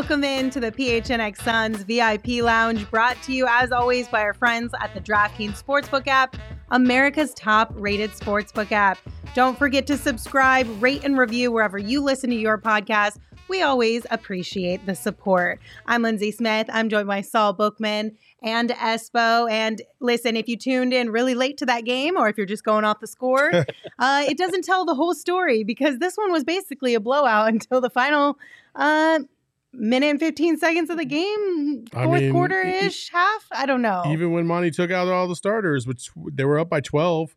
Welcome into the PHNX Suns VIP Lounge, brought to you as always by our friends at the DraftKings Sportsbook app, America's top rated sportsbook app. Don't forget to subscribe, rate, and review wherever you listen to your podcast. We always appreciate the support. I'm Lindsay Smith. I'm joined by Saul Bookman and Espo. And listen, if you tuned in really late to that game, or if you're just going off the score, uh, it doesn't tell the whole story because this one was basically a blowout until the final uh, minute and 15 seconds of the game, I fourth mean, quarter ish, half. I don't know. Even when Monty took out all the starters, which they were up by 12.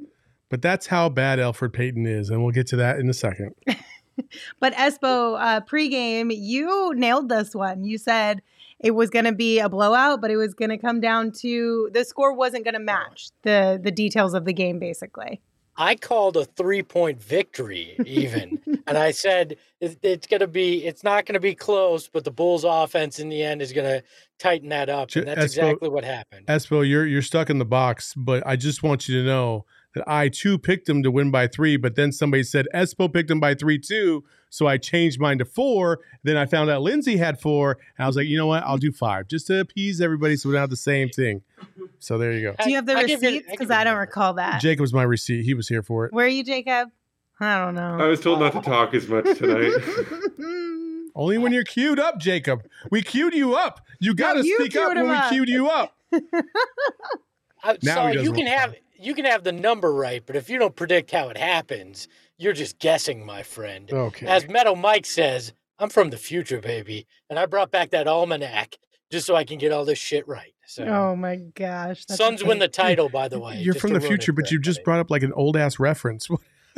But that's how bad Elfrid Payton is. And we'll get to that in a second. But Espo, uh, pregame, you nailed this one. You said it was going to be a blowout, but it was going to come down to the score wasn't going to match the the details of the game, basically. I called a three point victory, even. and I said it, it's going to be, it's not going to be close, but the Bulls offense in the end is going to tighten that up. And that's Espo- exactly what happened. Espo, you're you're stuck in the box, but I just want you to know that I too picked him to win by three, but then somebody said Espo picked him by three too. So I changed mine to four. Then I found out Lindsay had four. And I was like, you know what? I'll do five just to appease everybody so we don't have the same thing. So there you go. Do you have the I receipts? Because give you I don't recall that. Jacob's my receipt. He was here for it. Where are you, Jacob? I don't know. I was told not to talk as much tonight. Only when you're queued up, Jacob. We queued you up. You got to you speak up when him we up. queued you up. I, Now so you can want to have you can have the number right, but if you don't predict how it happens, you're just guessing, my friend. Okay. As Metal Mike says, I'm from the future, baby, and I brought back that almanac just so I can get all this shit right. So oh my gosh. that's Suns win the title, by the way. You're from the future, but you just brought up like an old ass reference.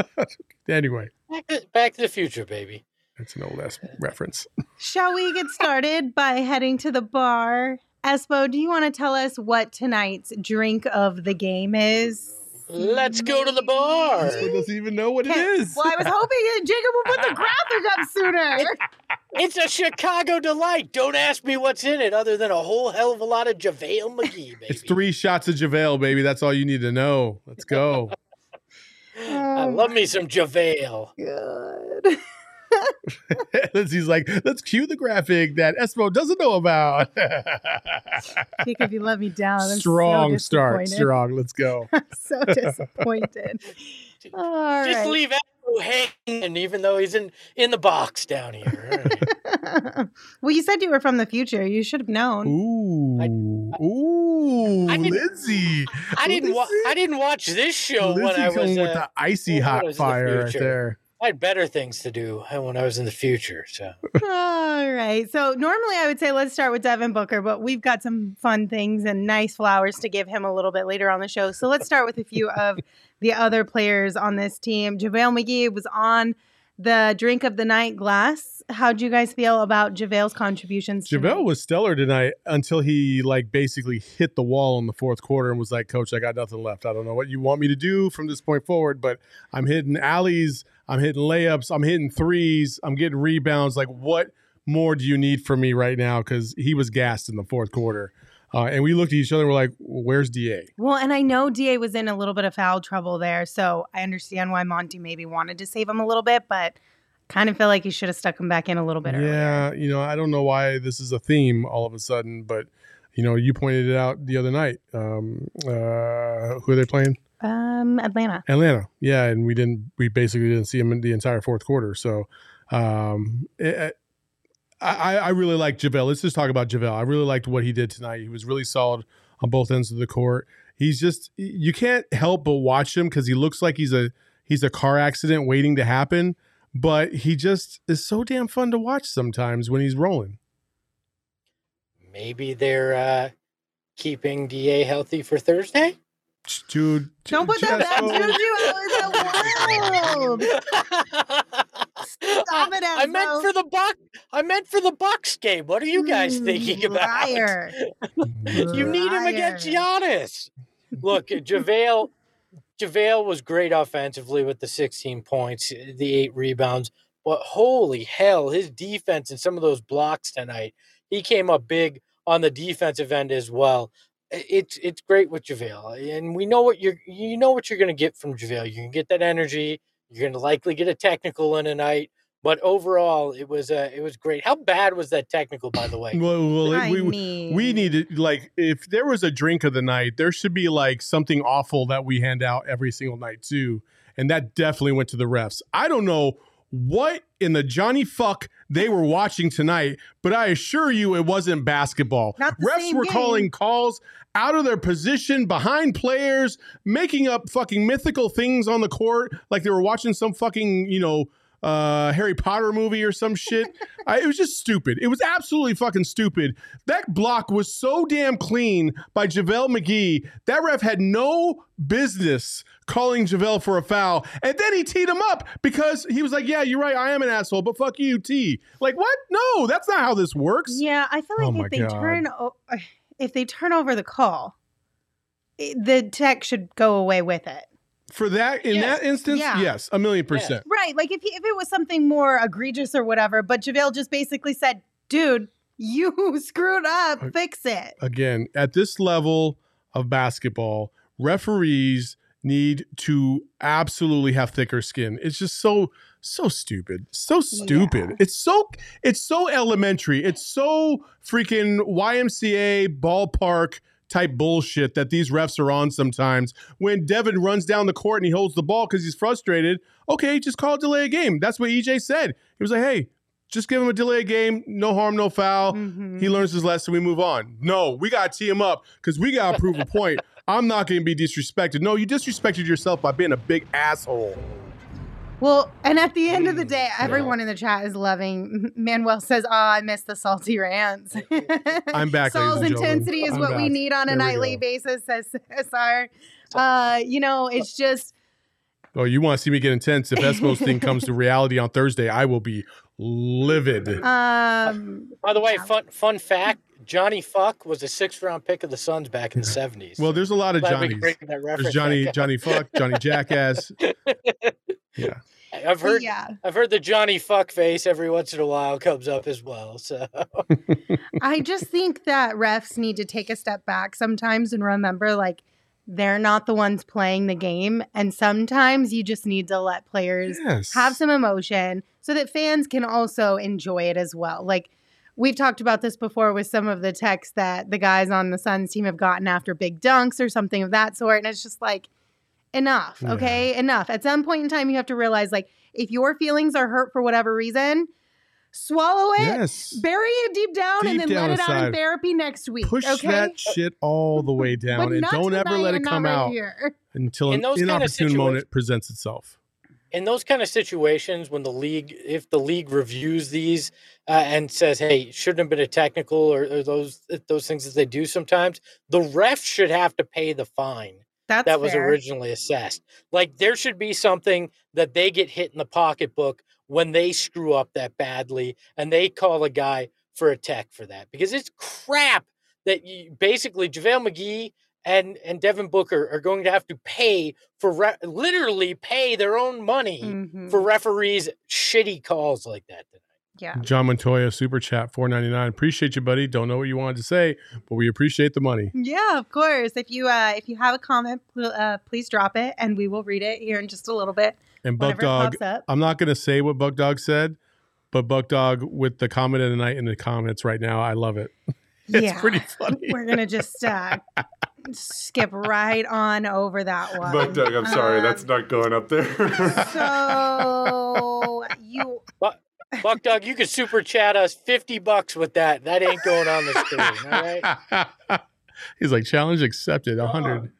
anyway, back to, back to the future, baby. that's an old ass uh, reference. Shall we get started by heading to the bar? Espo, do you want to tell us what tonight's drink of the game is? Let's go to the bar. Espo doesn't even know what it is. Well, I was hoping that Jacob would put the graphic up sooner. It's a Chicago delight. Don't ask me what's in it, other than a whole hell of a lot of JaVale McGee, baby. It's three shots of JaVale, baby. That's all you need to know. Let's go. I love me some JaVale. Good. Lindsay's like, let's cue the graphic that Espo doesn't know about. Jacob, you let me down. I'm so Strong start. Strong. Let's go. so disappointed. All Just right. leave Espo hanging, even though he's in in the box down here. All right. well, you said you were from the future. You should have known. Ooh. Ooh. I didn't- Lindsay. I didn't. Wa- I didn't watch this show Lindsay when I was. coming with uh, the icy hot was in the fire right there. I had better things to do uh, when I was in the future. So All right. So normally I would say let's start with Devin Booker, but we've got some fun things and nice flowers to give him a little bit later on the show. So let's start with a few of the other players on this team. JaVale McGee was on the drink of the night glass. How'd you guys feel about JaVale's contributions? JaVale tonight? was stellar tonight until he like basically hit the wall in the fourth quarter and was like, Coach, I got nothing left. I don't know what you want me to do from this point forward, but I'm hitting alleys, I'm hitting layups, I'm hitting threes, I'm getting rebounds. Like, what more do you need from me right now? Because he was gassed in the fourth quarter. Uh, and we looked at each other we're like, where's DA? Well, and I know DA was in a little bit of foul trouble there, so I understand why Monty maybe wanted to save him a little bit, but kind of feel like he should have stuck him back in a little bit earlier. Yeah, you know, I don't know why this is a theme all of a sudden, but You know, you pointed it out the other night. Um, uh, who are they playing? Um, Atlanta. Atlanta. Yeah, and we didn't. We basically didn't see him in the entire fourth quarter. So, um, it, I, I really like JaVale. Let's just talk about JaVale. I really liked what he did tonight. He was really solid on both ends of the court. He's just you can't help but watch him because he looks like he's a he's a car accident waiting to happen. But he just is so damn fun to watch sometimes when he's rolling. Maybe they're uh, keeping Da healthy for Thursday. Dude, Don't put that bad juju out in the world. Stop it, I meant for the buck. I meant for the Bucks game. What are you guys thinking Mm, about? Liar. You need him against Liar. Giannis. Look, JaVale, JaVale was great offensively with the 16 points, the eight rebounds. But holy hell, his defense and some of those blocks tonight. He came up big on the defensive end as well. I- It's it's great with JaVale. And we know what you're you know what you're gonna get from JaVale. You can get that energy. You're gonna likely get a technical in a night. But overall, it was uh, it was great. How bad was that technical, by the way? Well, well I we mean, we needed like if there was a drink of the night, there should be like something awful that we hand out every single night too, and that definitely went to the refs. I don't know what in the Johnny fuck they were watching tonight, but I assure you it wasn't basketball. Refs were game. calling calls out of their position behind players, making up fucking mythical things on the court like they were watching some fucking you know uh, Harry Potter movie or some shit. I, it was just stupid. It was absolutely fucking stupid. That block was so damn clean by JaVale McGee. That ref had no business calling JaVale for a foul. And then he teed him up because he was like, Yeah, you're right. I am an asshole, but fuck you, T. Like, what? No, that's not how this works. Yeah, I feel Oh like my if they God. turn o- if they turn over the call, it- the tech should go away with it. For that, in Yes. that instance, Yeah. yes, a million percent. Right. Like if he, if it was something more egregious or whatever, but JaVale just basically said, "Dude, you screwed up. Fix it." again, at this level of basketball, referees need to absolutely have thicker skin. It's just so so stupid. So stupid. Yeah. It's so it's so elementary. It's so freaking YMCA ballpark type bullshit that these refs are on sometimes. When Devin runs down the court and he holds the ball because he's frustrated, okay, just call delay a game. That's what EJ said. He was like, hey, just give him a delay game, no harm, no foul. Mhm. He learns his lesson. We move on. No, we got to tee him up because we got to prove a point. I'm not going to be disrespected. No, you disrespected yourself by being a big asshole. Well, and at the end of the Mm, day, everyone in the chat is loving. Manuel says, "Oh, I miss the salty rants." I'm back, Saul's intensity is I'm what we need on a There we nightly basis, says Cesar. Uh, you know, it's just Oh, you want to see me get intense? If Espo's thing comes to reality on Thursday, I will be livid. um By the way, fun fun fact: Johnny Fuck was a sixth round pick of the Suns back in the seventies. well, there's a lot of Glad we Johnnies. could break that reference There's Johnny. Johnny Fuck, Johnny Jackass. Yeah. I've heard yeah. I've heard the Johnny Fuck face every once in a while comes up as well. So I just think that refs need to take a step back sometimes and remember like they're not the ones playing the game and sometimes you just need to let players Yes. have some emotion so that fans can also enjoy it as well. Like we've talked about this before with some of the texts that the guys on the Suns team have gotten after big dunks or something of that sort. And it's just like, enough, Yeah. okay? Enough. At some point in time, you have to realize like, if your feelings are hurt for whatever reason, swallow it, Yes. bury it deep down, Deep and then down let it out in therapy next week. Push okay? that shit all the way down and don't ever let it come right out here. until an those inopportune moment presents itself. In those kind of situations, when the league, if the league reviews these uh, and says, "Hey, shouldn't have been a technical," or, or those those things that they do sometimes, the ref should have to pay the fine. That's that was fair. originally assessed. Like there should be something that they get hit in the pocketbook when they screw up that badly and they call a guy for a tech for that because it's crap that you, basically JaVale McGee and and Devin Booker are going to have to pay for re- literally pay their own money Mhm. for referees shitty calls like that tonight. yeah. John Montoya, super chat, four ninety nine. Appreciate you, buddy. Don't know what you wanted to say, but we appreciate the money. Yeah, of course. If you uh, if you have a comment, pl- uh, please drop it, and we will read it here in just a little bit. And Buck Dog. I'm not going to say what Buck Dog said, but Buck Dog with the comment of the night in the comments right now, I love it. It's yeah, pretty funny. We're gonna just uh, skip right on over that one. But Doug, I'm sorry, that's Um, not going up there. so you. Buck Dog, you could super chat us 50 bucks with that. That ain't going on the screen. All right. He's like, challenge accepted, a hundred.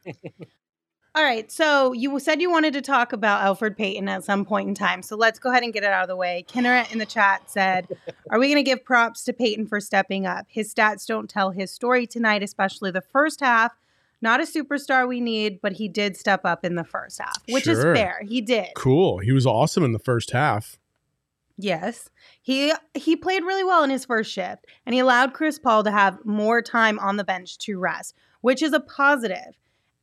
All right, so you said you wanted to talk about Elfrid Payton at some point in time. So let's go ahead and get it out of the way. Kinneret in the chat said, Are we going to give props to Payton for stepping up? His stats don't tell his story tonight, especially the first half. Not a superstar we need, but he did step up in the first half, which Sure. is fair. He did. Cool. He was awesome in the first half. Yes. He he played really well in his first shift and he allowed Chris Paul to have more time on the bench to rest, which is a positive.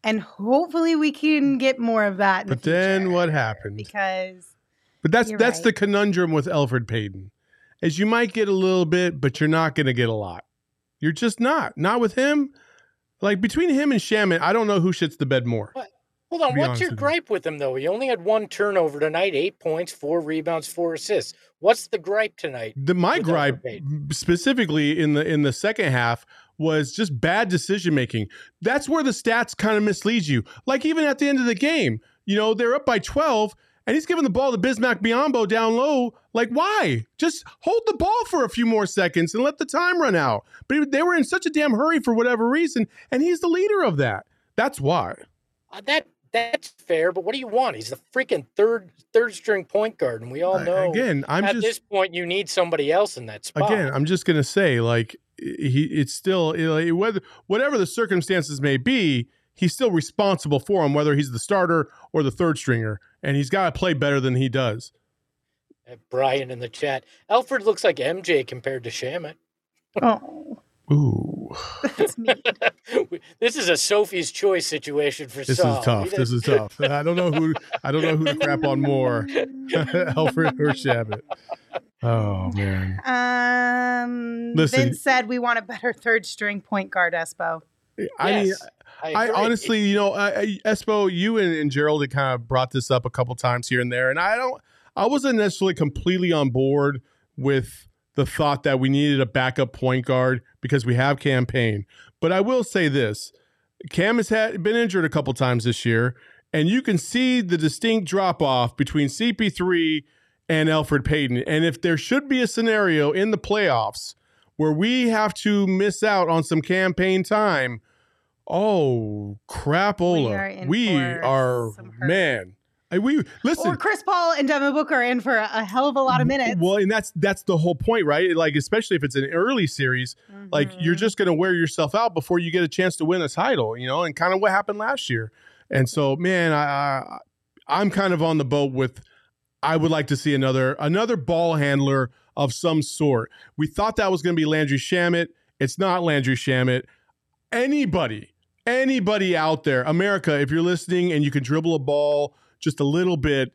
And hopefully we can mm. get more of that in But the then what happened? Because But that's You're that's right. the conundrum with Elfrid Payton. Is you might get a little bit, but you're not going to get a lot. You're just not. Not with him. Like between him and Shamet, I don't know who shits the bed more. Hold on. What's your with you. gripe with him, though? He only had one turnover tonight, eight points, four rebounds, four assists. What's the gripe tonight? The my gripe specifically in the in the second half was just bad decision making. That's where the stats kind of mislead you. Like even at the end of the game, you know, they're up by 12 and he's giving the ball to Bismack Biyombo down low. Like why? Just hold the ball for a few more seconds and let the time run out. But they were in such a damn hurry for whatever reason and he's the leader of that. That's why. Uh, that that's fair, but what do you want? He's the freaking third third string point guard, and we all know Again, I'm at just this point you need somebody else in that spot. again i'm just going to say like he it's still like, whether whatever the circumstances may be he's still responsible for him whether he's the starter or the third stringer and he's got to play better than he does. Brian in the chat. Elfrid looks like MJ compared to Shamet. oh, ooh. This is a Sophie's choice situation for this Saul. is tough this is tough. I don't know who i don't know who to crap on more elfrid or shabbat oh man Um Listen. Vince said we want a better third string point guard, Espo. i mean Yes, I agree. honestly, you know, I, I, Espo, you and, and Gerald had kind of brought this up a couple times here and there, and I don't, I wasn't necessarily completely on board with the thought that we needed a backup point guard because we have Cam Payne. But I will say this: Cam has had been injured a couple times this year, and you can see the distinct drop off between CP3 and Elfrid Payton. And if there should be a scenario in the playoffs where we have to miss out on some Cam Payne time. Oh crapola! are in We are, man. I, we listen. Or Chris Paul and Devin Booker are in for a, a hell of a lot of minutes. Well, and that's that's the whole point, right? Like especially if it's an early series, like mm-hmm. you're just going to wear yourself out before you get a chance to win a title, you know, and kind of what happened last year. And so, man, I, I I'm kind of on the boat with. I would like to see another another ball handler of some sort. We thought that was going to be Landry Shamet. It's not Landry Shamet. Anybody, anybody out there, America, if you're listening and you can dribble a ball just a little bit,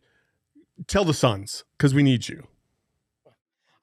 tell the Suns because we need you.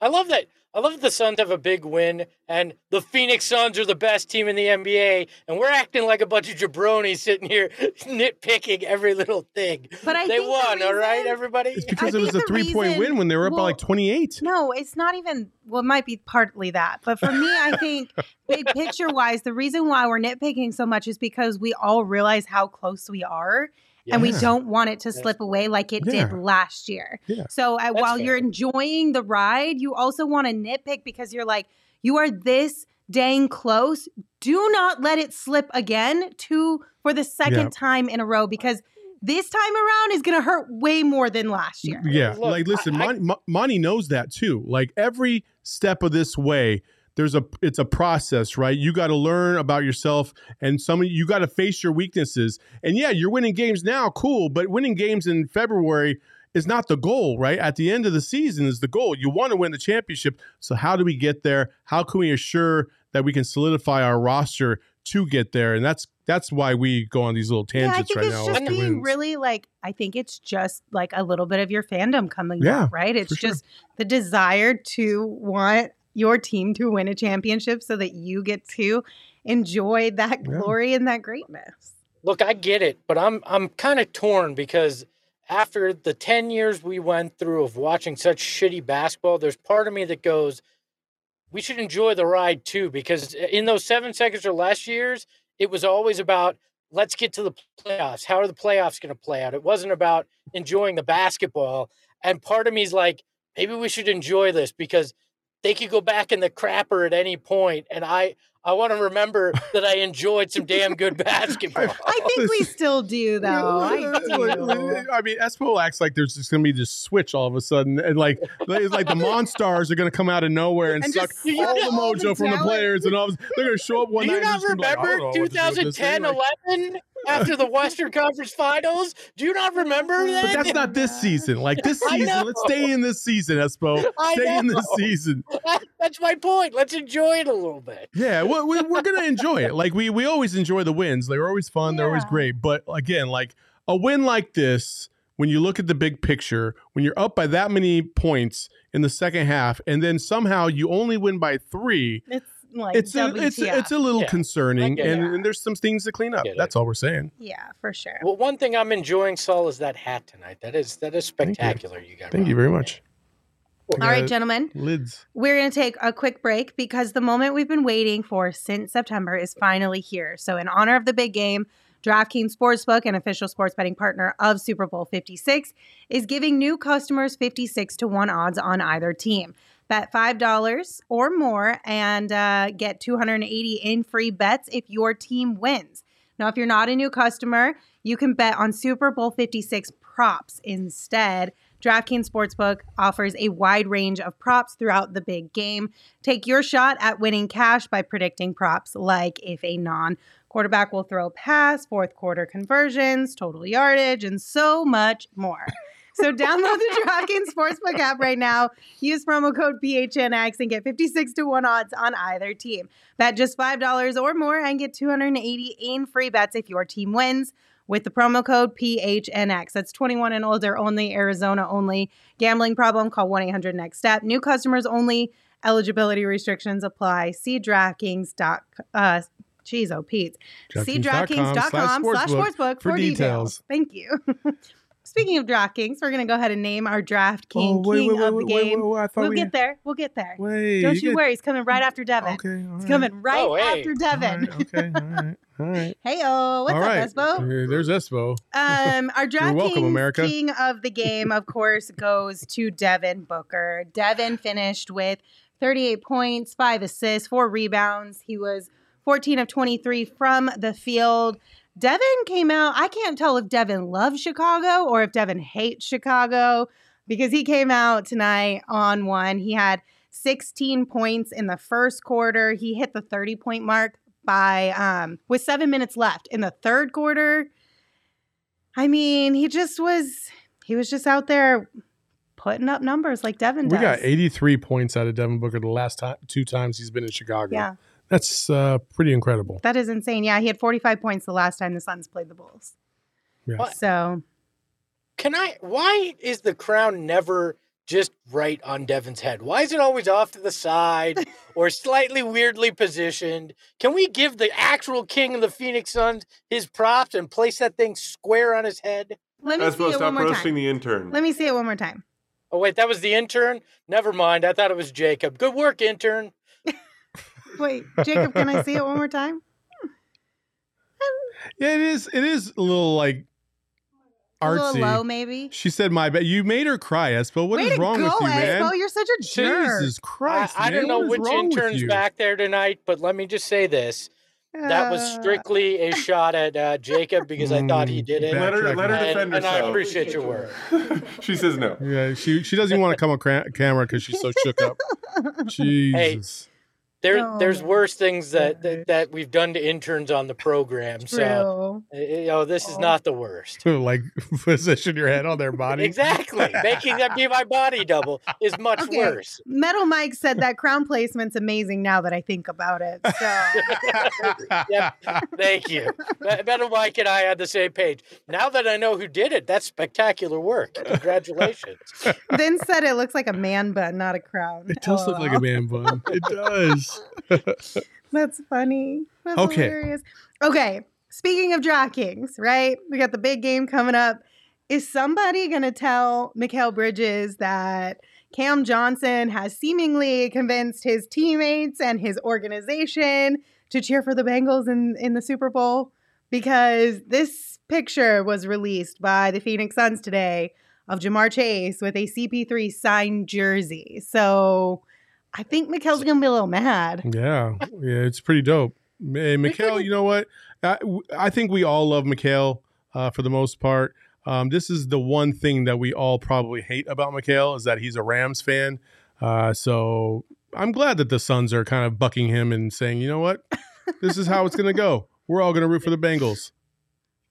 I love that. I love that the Suns have a big win, and the Phoenix Suns are the best team in the NBA, and we're acting like a bunch of jabronis sitting here nitpicking every little thing. But I they think the won, all right, everybody. It's because I it was a three point reason- win when they were up by like 28. No, it's not even. Well, it might be partly that, but for me, I think big picture wise, the reason why we're nitpicking so much is because we all realize how close we are, and we don't want it to Yes. slip away like it Yeah. did last year. Yeah. So uh, while you're enjoying the ride, you also want to nitpick because you're like, you are this dang close. Do not let it slip again to for the second Yeah. time in a row because this time around is going to hurt way more than last year. Yeah. Look, like, listen, I- I- Monty, Monty knows that too. Like, every step of this way, there's a it's a process right? You got to learn about yourself and some you got to face your weaknesses. And yeah you're winning games now cool but winning games in february is not the goal right? At the end of the season is the goal. You want to win the championship. So how do we get there? How can we assure that we can solidify our roster to get there? And that's that's why we go on these little Yeah, I tangents think right it's now just being really like I think it's just like a little bit of your fandom coming Yeah, out, right? It's for sure. just the desire to want your team to win a championship so that you get to enjoy that Yeah. glory and that greatness. Look, I get it, but I'm I'm kind of torn because after the 10 years we went through of watching such shitty basketball, there's part of me that goes, we should enjoy the ride too, because in those seven seconds or less years, it was always about let's get to the playoffs. How are the playoffs going to play out? It wasn't about enjoying the basketball. And part of me is like, maybe we should enjoy this because they could go back in the crapper at any point, and I I want to remember that I enjoyed some damn good basketball. I think we still do, though. I do. I mean, Espo acts like there's just going to be this switch all of a sudden, and like it's like the Monstars are going to come out of nowhere and, And suck just all the mojo the from the players, and all of, they're going to show up one Do you night. and not just like, remember don't know what to do with this thing. 2010 Like, 11 after the Western Conference Finals? Do you not remember that? But that's not this season. Like this season, let's stay in this season, Espo. Stay in this season. That's my point. Let's enjoy it a little bit. Yeah, we, we, we're gonna enjoy it. Like we we always enjoy the wins. They're always fun. They're always great. But again, like a win like this, when you look at the big picture, when you're up by that many points in the second half, and then somehow you only win by three, It's like it's a, WTF. it's it's a little Yeah, concerning, I get and, it. and there's some things to clean up. That's all we're saying. yeah, for sure. Well, one thing I'm enjoying, Saul, is that hat tonight. That is that is Thank you. spectacular. You, got. Thank you very much. All right, gentlemen. Lids. We're going to take a quick break because the moment we've been waiting for since September is finally here. So, in honor of the big game, DraftKings Sportsbook, an official sports betting partner of Super Bowl 56, is giving new customers 56 to 1 odds on either team. Bet $5 or more and uh, get 280 in free bets if your team wins. Now, if you're not a new customer, you can bet on Super Bowl 56 props instead. DraftKings Sportsbook offers a wide range of props throughout the big game. Take your shot at winning cash by predicting props like if a non quarterback will throw a pass, fourth quarter conversions, total yardage, and so much more. So download the DraftKings Sportsbook app right now. Use promo code PHNX and get 56 to 1 odds on either team. Bet just $5 or more and get 280 in free bets if your team wins with the promo code PHNX. That's 21 and older only, Arizona only. Gambling problem, call 1 800 next step. New customers only. Eligibility restrictions apply. See DraftKings. Uh, Jeez, oh, Pete. See DraftKings.com slash sportsbook for details. Thank you. Speaking of DraftKings, we're going to go ahead and name our Draft King Oh, wait, King wait, wait, of the wait, wait, game. wait, I thought we'll we- get there. We'll get there. Wait, Don't you get- worry. He's coming right after Devin. Okay, all He's coming right Oh, hey. after Devin. All right, okay, all right, all right. Hey, oh, what's All up, right. Espo? There's Espo. Um, our welcome, DraftKings America. king of the game, of course, goes to Devin Booker. Devin finished with 38 points, five assists, four rebounds. He was 14 of 23 from the field. Devin came out. I can't tell if Devin loves Chicago or if Devin hates Chicago because he came out tonight on one. He had 16 points in the first quarter. He hit the 30 point mark by um with 7 minutes left in the third quarter. I mean, he just was he was just out there putting up numbers like Devin We got 83 points out of Devin Booker the last time, two times he's been in Chicago. Yeah, That's uh, pretty incredible. that is insane. Yeah, he had 45 points the last time the Suns played the Bulls. Yeah. What? So, Can I? Why is the crown never just right on Devin's head? Why is it always off to the side or slightly weirdly positioned? Can we give the actual king of the Phoenix Suns his props and place that thing square on his head? let me That's see it to one more time. the intern. Let me see it one more time. Oh wait, that was the intern. Never mind. I thought it was Jacob. Good work, intern. Wait, Jacob, can I see it one more time? Yeah, it is. It is a little like A little artsy. low, maybe. She said, "My bad." You made her cry, Espo. What is Way to wrong go, with you, man? Espo. You're such a jerk. Jesus Christ! I don't know which wrong with intern's back there tonight, but let me just say this: that was Uh, strictly a shot at uh, Jacob because I thought he did it. Let her, let her And- defend and I appreciate your work. she says no. Yeah, she she doesn't even want to come on cra- camera because she's so shook up. Jesus. There, Oh, there's worse things that, that that we've done to interns on the program. So, True. uh, you know, this is not the worst. like position your head on their body. Exactly, making that be my body double is much Okay. worse. Metal Mike said that crown placement's amazing now that I think about it. So Yep. Thank you. Metal Mike and I had the same page. Now that I know who did it, that's spectacular work. Congratulations. Vince said it looks like a man bun, not a crown. It does look like a man bun. It does. That's funny. That's Okay. hilarious. Okay. Speaking of DraftKings, right? We got the big game coming up. Is somebody going to tell Mikal Bridges that Cam Johnson has seemingly convinced his teammates and his organization to cheer for the Bengals in, in the Super Bowl because this picture was released by the Phoenix Suns today of Ja'Marr Chase with a CP3 signed jersey. So I think Mikal's to be a little mad. Yeah, yeah, it's pretty dope. Hey, Mikal, you know what? I, I think we all love Mikal uh, for the most part. Um, this is the one thing that we all probably hate about Mikal is that he's a Rams fan. Uh, so I'm glad that the Suns are kind of bucking him and saying, you know what, this is how it's to go. We're all to root for the Bengals.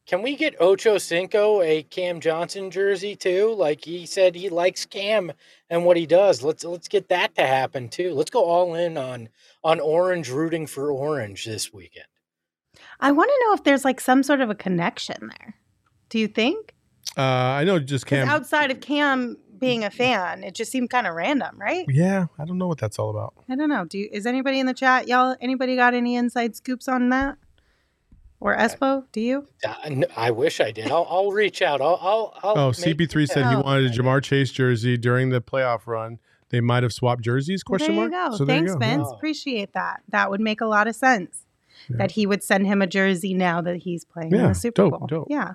Can we get Ocho Cinco a Cam Johnson jersey too? Like he said, he likes Cam and what he does. Let's let's get that to happen too. Let's go all in on on Orange rooting for Orange this weekend. I want to know if there's like some sort of a connection there. Do you think? Uh, I know just Cam. outside of Cam being a fan, it just seemed kind of random, right? yeah, I don't know what that's all about. I don't know. Do you, is anybody in the chat, y'all? Anybody got any inside scoops on that? Or Espo? Do you? I wish I did. I'll, I'll reach out. I'll. I'll, I'll Oh, CP3 said he Oh, wanted a. Ja'Marr Chase jersey during the playoff run. They might have swapped jerseys? Well, Question there you mark. go. So there you Thanks, go. Vince. Yeah. Appreciate that. That would make a lot of sense. Yeah. That he would send him a jersey now that he's playing in Yeah, the Super dope, Bowl. dope. Yeah.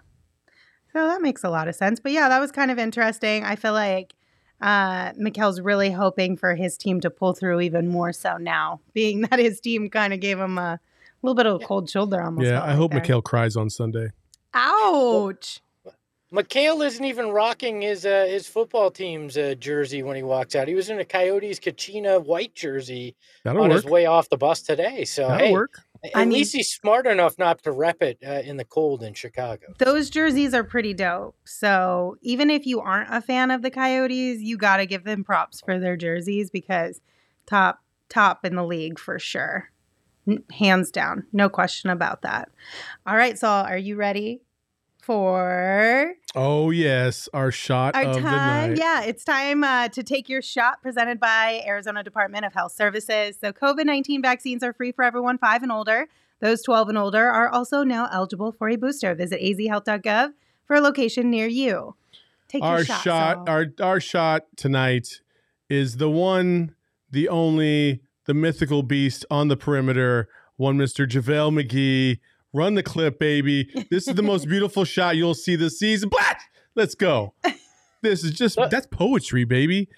So that makes a lot of sense. But yeah, that was kind of interesting. I feel like uh Mikal's really hoping for his team to pull through even more so now, being that his team kind of gave him a little bit of a cold shoulder almost. Yeah, I like hope there. Mikal cries on Sunday. Ouch. Mikal isn't even rocking his uh, his football team's uh, jersey when he walks out. He was in a Coyotes Kachina white jersey That'll on work. his way off the bus today. So That'll hey, work. at I mean- least he's smart enough not to rep it uh, in the cold in Chicago. Those jerseys are pretty dope. So even if you aren't a fan of the Coyotes, you got to give them props for their jerseys because top top in the league for sure. Hands down. No question about that. All right, Saul, are you ready for Oh yes, our shot our of the time? night. Yeah, it's time uh, to take your shot presented by Arizona Department of Health Services. So COVID 19 vaccines are free for everyone five and older. Those 12 and older are also now eligible for a booster. Visit azhealth.gov for a location near you. Take our your shot, shot. Our our shot tonight is the one, the only, the mythical beast on the perimeter. One, Mister JaVale McGee. Run the clip, baby. This is the most beautiful shot you'll see this season. Black. Let's go. This is just that's poetry, baby.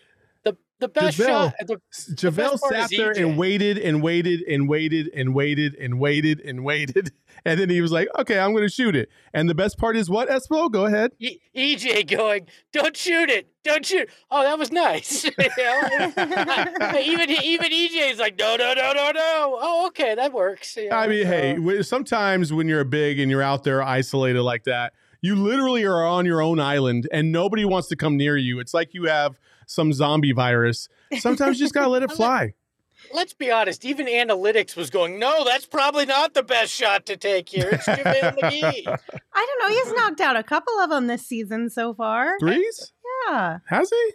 The the best JaVale. shot. The, JaVale best sat there and waited and waited and waited and waited and waited and waited. And then he was like, okay, I'm going to shoot it. And the best part is what, Espo? Go ahead. E- EJ going, don't shoot it, don't shoot. Oh, that was nice. Even even EJ is like, no, no, no, no, no. Oh, okay, that works. You I know, mean, hey, so- w- sometimes when you're a big and you're out there isolated like that, you literally are on your own island and nobody wants to come near you. It's like you have some zombie virus. Sometimes you just got to let it fly. let's be honest. Even analytics was going, no, that's probably not the best shot to take here. It's JaVale McGee. I don't know. He's knocked out a couple of them this season so far. Threes? Yeah. Has he?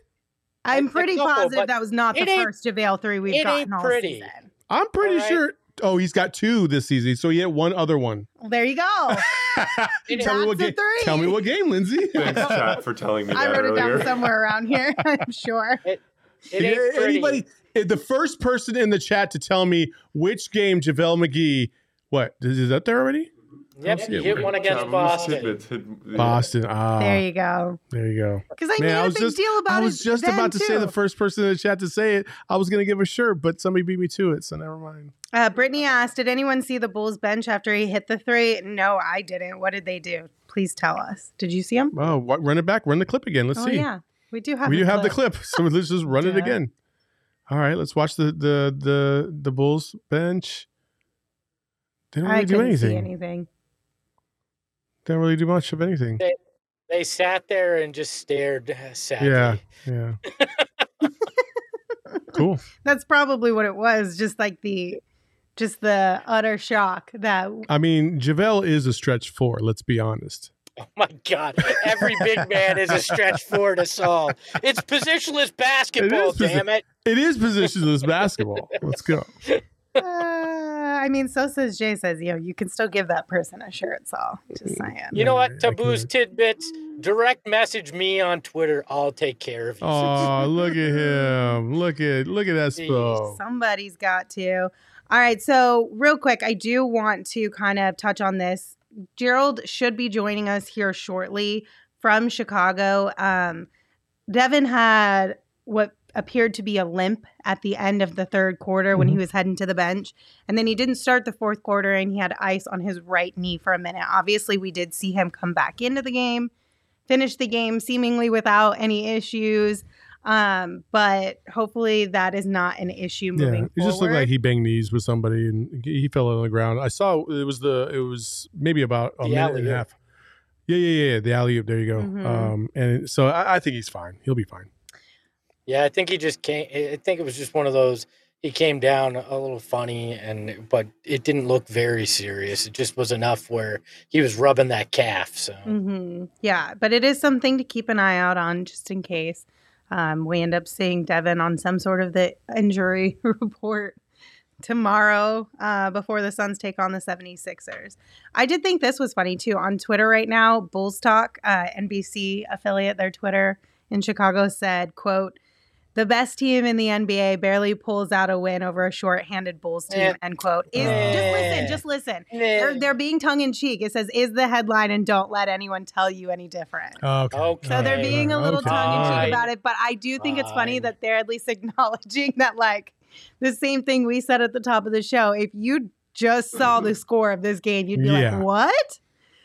I'm pretty couple, positive that was not the it ain't- first JaVale three we've it gotten all pretty. season. I'm pretty All right. sure. Oh, he's got two this season. So he had one other one. Well, there you go. Tell, me what ga- three. tell me what game, Lindsay. Thanks, chat, for telling me I that wrote it earlier. down somewhere around here. I'm sure. It Yeah, ain't anybody, eh, the first person in the chat to tell me which game JaVale McGee, what, is is that there already? Yep, see he hit one against Thomas Boston. Tidbits had- yeah. Boston. Ah, There you go. there you go. Because I Man, made I a was big just, deal about it. I it. was just about to say the first person in the chat to say it. I was going to give a shirt, but somebody beat me to it, so never mind. Uh, Brittany asked, "Did anyone see the Bulls bench after he hit the three? No, I didn't. What did they do? Please tell us. Did you see him? Oh, what, run it back. Run the clip again. Let's oh see. yeah, we do have. we the do have the clip. clip, so let's just run it again. All right, let's watch the the the the Bulls bench. They don't I really do anything. see anything. They don't really do much of anything. They sat there and just stared uh, sadly. Yeah, yeah. cool. That's probably what it was. Just like the, just the utter shock that I mean, JaVale is a stretch four. Let's be honest. Oh my God. Every big man is a stretch four to solve. It's positionless basketball, It is posi- damn it. It is positionless basketball. Let's go. Uh, I mean, so says Jay says, you know, you can still give that person a shirt. So just saying. You know what? Taboo's tidbits. Direct message me on Twitter. I'll take care of you. Oh, look at him! Look at look at that Espo. Somebody's got to. All right. So, real quick, I do want to kind of touch on this. Gerald should be joining us here shortly from Chicago. Um, Devin had what appeared to be a limp at the end of the third quarter when he was heading to the bench. And then he didn't start the fourth quarter and he had ice on his right knee for a minute. Obviously, we did see him come back into the game, finish the game seemingly without any issues. Um, but hopefully that is not an issue Yeah, moving it just looked like he banged knees with somebody and he fell on the ground. I saw it was the it was maybe about a The minute and a half. Yeah, yeah, yeah. The alley oop. There you go. Mhm. Um, and so I, I think he's fine. He'll be fine. Yeah, I think he just came. I think it was just one of those. He came down a little funny, and but it didn't look very serious. It just was enough where he was rubbing that calf. So hmm Yeah, but it is something to keep an eye out on just in case um, we end up seeing Devin on some sort of the injury report tomorrow uh, before the Suns take on the 76ers. I did think this was funny too. On Twitter right now, Bulls Talk, uh, NBC affiliate, their Twitter in Chicago said, quote, the best team in the NBA barely pulls out a win over a short-handed Bulls team. Eh. End quote. Is, Eh. just listen, just listen. They're, they're being tongue in cheek. It says, "Is the headline," and don't let anyone tell you any different. Okay. Okay. So they're being a little Okay. tongue in cheek Fine. about it, but I do think it's funny that they're at least acknowledging that, like, the same thing we said at the top of the show. If you just saw the score of this game, you'd be Yeah. like, "What?"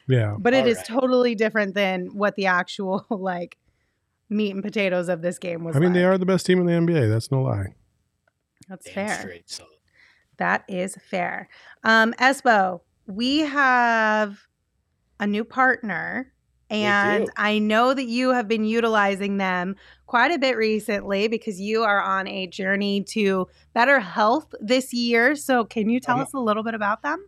Yeah. But it is Alright. totally different than what the actual like meat and potatoes of this game was. I mean, they are the best team in the NBA. That's no lie. That's Damn fair. straight, son. That is fair. Um, Espo, we have a new partner, and. I know that you have been utilizing them quite a bit recently because you are on a journey to better health this year. So, can you tell I'm- us a little bit about them?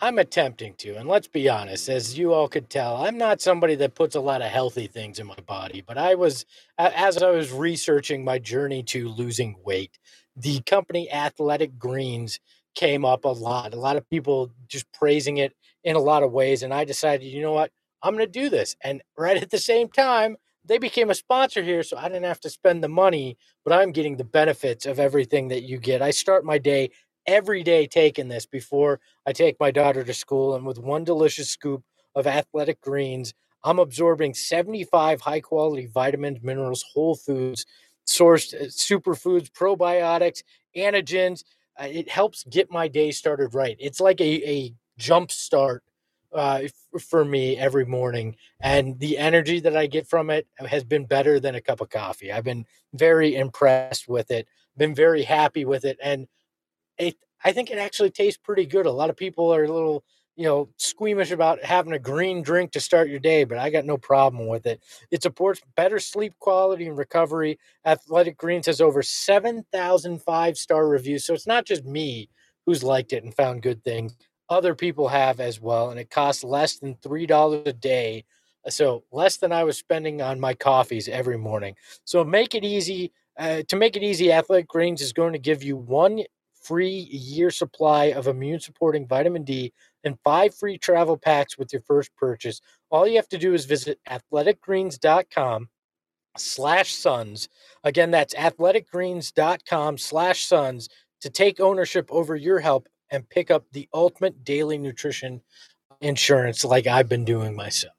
I'm attempting to, and let's be honest, as you all could tell, I'm not somebody that puts a lot of healthy things in my body. But I was, as I was researching my journey to losing weight, the company Athletic Greens came up a lot. A lot of people just praising it in a lot of ways, and I decided, you know what, I'm going to do this. And right at the same time, they became a sponsor here, so I didn't have to spend the money, but I'm getting the benefits of everything that you get. I start my day every day taking this before I take my daughter to school, and with one delicious scoop of athletic greens, I'm absorbing 75 high quality vitamins, minerals, whole foods, sourced uh, superfoods, probiotics, antigens. Uh, it helps get my day started right. It's like a, a jump start uh, for me every morning. And the energy that I get from it has been better than a cup of coffee. I've been very impressed with it, been very happy with it. And it, I think it actually tastes pretty good. A lot of people are a little, you know, squeamish about having a green drink to start your day, but I got no problem with it. It supports better sleep quality and recovery. Athletic Greens has over 7,000 five star reviews. So it's not just me who's liked it and found good things. Other people have as well. And it costs less than $3 a day. So less than I was spending on my coffees every morning. So make it easy. Uh, to make it easy, Athletic Greens is going to give you one free year supply of immune supporting vitamin D and five free travel packs with your first purchase. All you have to do is visit athleticgreens.com slash suns. Again, that's athleticgreens.com slash suns to take ownership over your health and pick up the ultimate daily nutrition insurance like I've been doing myself.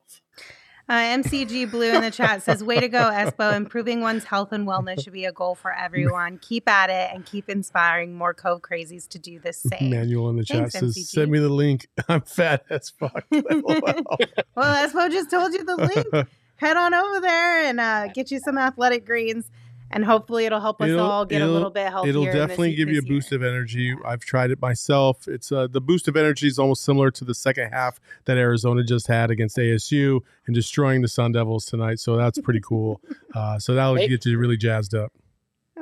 Uh, MCG Blue in the chat says, "Way to go, Espo! Improving one's health and wellness should be a goal for everyone. Keep at it and keep inspiring more Cove Crazies to do the same." Manuel in the chat says, MCG. "Send me the link. I'm fat as fuck." well, Espo just told you the link. Head on over there and uh, get you some athletic greens, and hopefully it'll help us It'll- all get a little bit healthier. It'll definitely this, give you a year. boost of energy. I've tried it myself. It's uh, the boost of energy is almost similar to the second half that Arizona just had against ASU and destroying the Sun Devils tonight. So that's pretty cool. Uh, so that'll get you really jazzed up.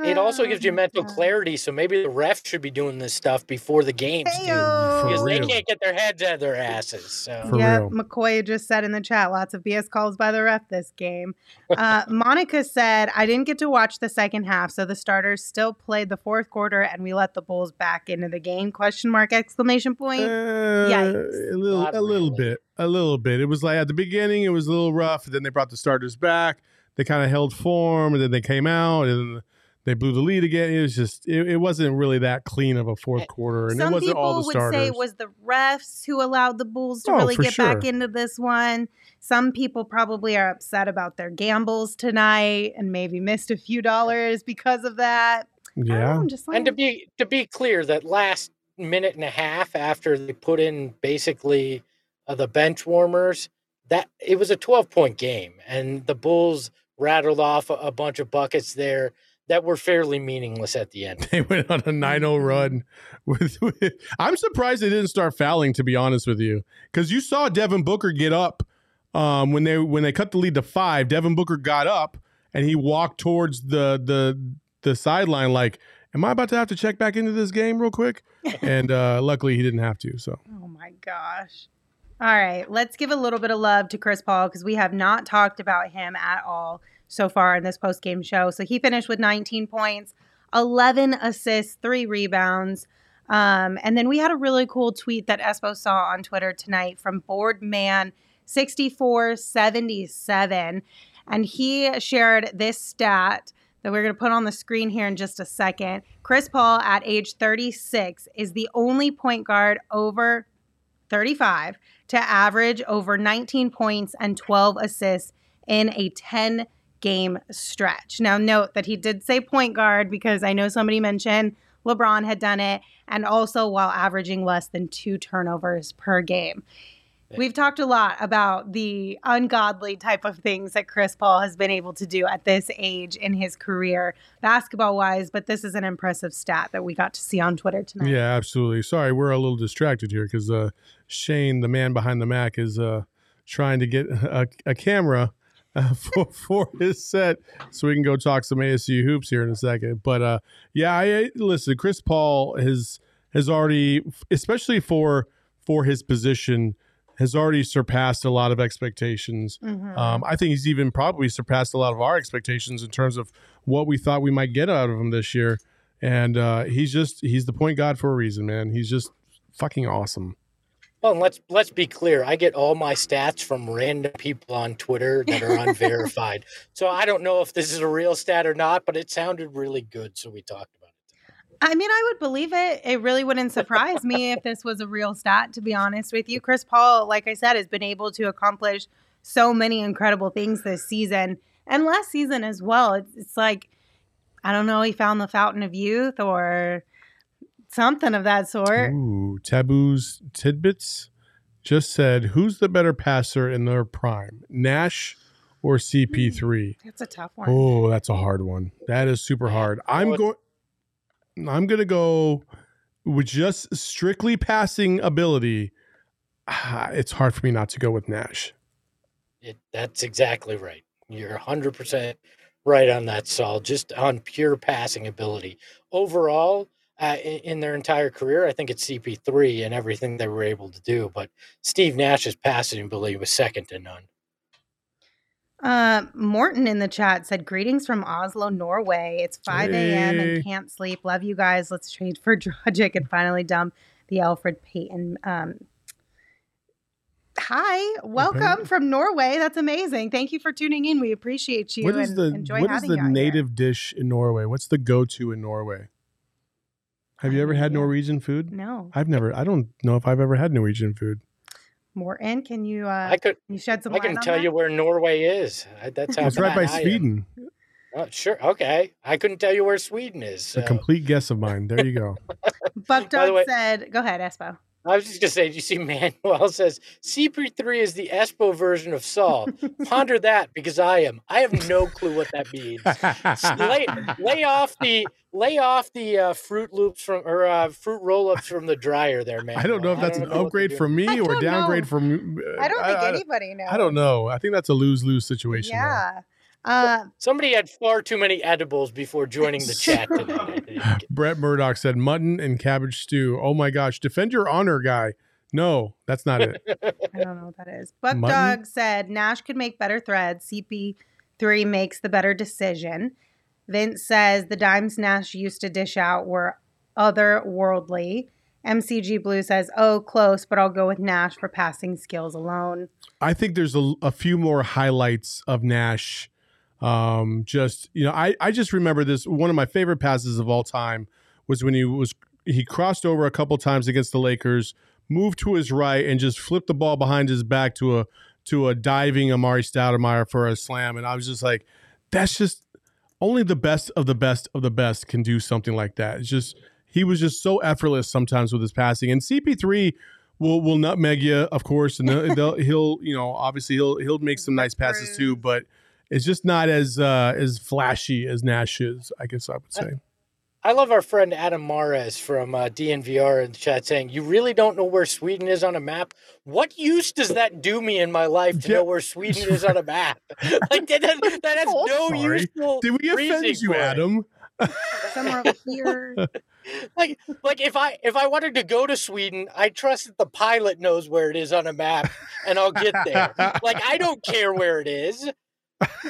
It also gives you Um, mental uh, clarity. So maybe the ref should be doing this stuff before the games do, because they can't get their heads out of their asses. So yeah, real. McCoy just said in the chat, lots of BS calls by the ref this game. Uh, Monica said, I didn't get to watch the second half, so the starters still played the fourth quarter and we let the Bulls back into the game. Question mark, exclamation point. Uh, Yikes. a little, Not a little bit, a little bit. It was like at the beginning, it was a little rough. Then they brought the starters back. They kind of held form, and then they came out, and they blew the lead again. It was just, it, it wasn't really that clean of a fourth quarter, and Some it wasn't people all the would starters. say it was the refs who allowed the Bulls to Oh, really for get back into this one. Some people probably are upset about their gambles tonight and maybe missed a few dollars because of that. I know, yeah, I'm just and to be to be clear, that last minute and a half after they put in basically uh, the bench warmers, that it was a 12 point game, and the Bulls rattled off a, a bunch of buckets there that were fairly meaningless at the end. they went on a 9-0 Mm-hmm. run. With, with, I'm surprised they didn't start fouling. To be honest with you, because you saw Devin Booker get up um, when they when they cut the lead to five. Devin Booker got up and he walked towards the the the sideline like, "Am I about to have to check back into this game real quick?" and uh, luckily he didn't have to. So Oh my gosh. All right, let's give a little bit of love to Chris Paul because we have not talked about him at all so far in this post game show. So he finished with 19 points, 11 assists, three rebounds. Um, and then we had a really cool tweet that Espo saw on Twitter tonight from Boardman6477. And he shared this stat that we're going to put on the screen here in just a second. Chris Paul, at age 36, is the only point guard over 35 to average over 19 points and 12 assists in a 10 game stretch. Now, note that he did say point guard because I know somebody mentioned LeBron had done it, and also while averaging less than two turnovers per game. We've talked a lot about the ungodly type of things that Chris Paul has been able to do at this age in his career, basketball wise, but this is an impressive stat that we got to see on Twitter tonight. yeah, absolutely. Sorry, we're a little distracted here because uh, Shane, the man behind the Mac, is uh, trying to get a, a camera. Uh, for, for his set, so we can go talk some ASU hoops here in a second. But uh, yeah, I, listen. Chris Paul has has already, especially for for his position, has already surpassed a lot of expectations. Mhm. Um, I think he's even probably surpassed a lot of our expectations in terms of what we thought we might get out of him this year. And uh, he's just he's the point guard for a reason, man. He's just fucking awesome. Well, and let's let's be clear. I get all my stats from random people on Twitter that are unverified. so I don't know if this is a real stat or not, but it sounded really good, so we talked about it. I mean, I would believe it. It really wouldn't surprise me if this was a real stat, to be honest with you. Chris Paul, like I said, has been able to accomplish so many incredible things this season and last season as well. It's, it's like, I don't know, he found the fountain of youth or something of that sort. Ooh, taboos tidbits just said who's the better passer in their prime, Nash or CP3? That's a tough one. Oh, that's a hard one. That is super hard. I'm going. I'm gonna go with just strictly passing ability. Ah, It's hard for me not to go with Nash. It, that's exactly right. You're 100% right on that, Saul. Just on pure passing ability. Overall, uh, in, in their entire career, I think it's CP3 and everything they were able to do. But Steve Nash's passing ability was second to none. Uh, Morton in the chat said, Greetings from Oslo, Norway. It's 5 a.m. Hey. and can't sleep. Love you guys. Let's trade for Dragic and finally dump the Elfrid Payton. Um, hi, welcome Payton. from Norway. That's amazing. Thank you for tuning in. We appreciate you What is and the enjoy what is the you here. native dish in Norway? What's the go to in Norway? Have you ever had. Norwegian food? No, I've never. I don't know if I've ever had Norwegian food. Morton, can you uh, I could can you shed some light? I light can on tell that? you where Norway is. I- That's how It's right by bad I am. Sweden. Oh, sure. Okay. I couldn't tell you where Sweden is. It's a complete guess of mine. There you go. Buck By Dog said, "Go ahead, Espo." I was just gonna say, do you see Manuel says CP3 is the Espo version of Saul. Ponder that because I am. I have no clue what that means. lay, lay off the lay off the uh, fruit loops from or uh, fruit roll ups from the dryer there, man. I don't know if that's an upgrade for me or downgrade know. for me. I don't think I, anybody knows. I don't know. I think that's a lose lose situation. though. Yeah. Uh, Somebody had far too many edibles before joining the chat today. Brett Murdoch said mutton and cabbage stew. Oh my gosh, defend your honor, guy. No, that's not it. I don't know what that is. Buck Mutton? Dog said Nash could make better threads. CP3 makes the better decision. Vince says the dimes Nash used to dish out were otherworldly. MCG Blue says, oh, close, but I'll go with Nash for passing skills alone. I think there's a, a few more highlights of Nash. Um, just you know, I I just remember this. One of my favorite passes of all time was when he was he crossed over a couple times against the Lakers, moved to his right, and just flipped the ball behind his back to a to a diving Amar'e Stoudemire for a slam. And I was just like, that's just only the best of the best of the best can do something like that. It's just he was just so effortless sometimes with his passing. And CP3 will will nutmeg you, of course, and he'll you know obviously he'll he'll make some nice passes too, but it's just not as uh, as flashy as Nash is. I guess I would say. I love our friend Adam Mares from uh, DNVR in the chat saying, "You really don't know where Sweden is on a map. What use does that do me in my life to Yeah. know where Sweden is on a map? like that, that, that has Oh, no sorry. useful. Did we offend you, for it. Adam? Somewhere over here. Like, like if I if I wanted to go to Sweden, I trust that the pilot knows where it is on a map, and I'll get there. like I don't care where it is.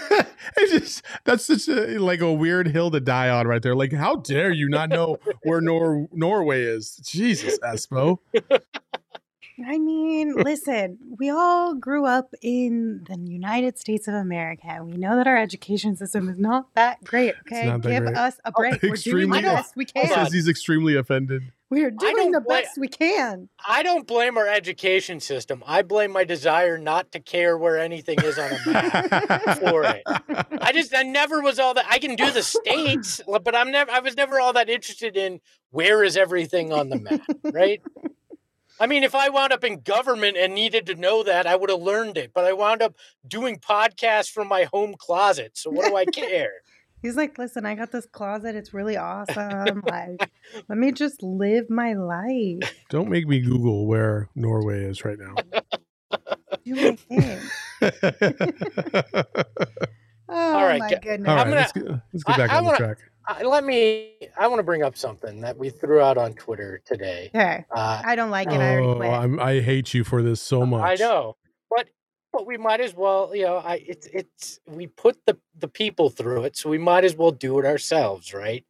it's just that's such a like a weird hill to die on right there. Like, how dare you not know where Nor- Norway is? Jesus, Espo. I mean, listen, we all grew up in the United States of America. We know that our education system is not that great. Okay, not that give great. us a break. We're doing the best we can. on. Says he's extremely offended. We are doing the best we can. I don't blame our education system. I blame my desire not to care where anything is on a map for it. I just I never was all that I can do the states, but I'm never I was never all that interested in where is everything on the map, right? I mean, if I wound up in government and needed to know that, I would have learned it. But I wound up doing podcasts from my home closet. So what do I care? He's like, listen, I got this closet. It's really awesome. like, let me just live my life. Don't make me Google where Norway is right now. Do my thing. Oh right, my get- goodness. All right, gonna- let's get, let's get back I on the wanna- track. Uh, let me. I want to bring up something that we threw out on Twitter today. Okay. Uh, I don't like it. I already Oh, quit. I'm, I hate you for this so much. I know, but but we might as well, you know, I it's it's we put the the people through it, so we might as well do it ourselves, right?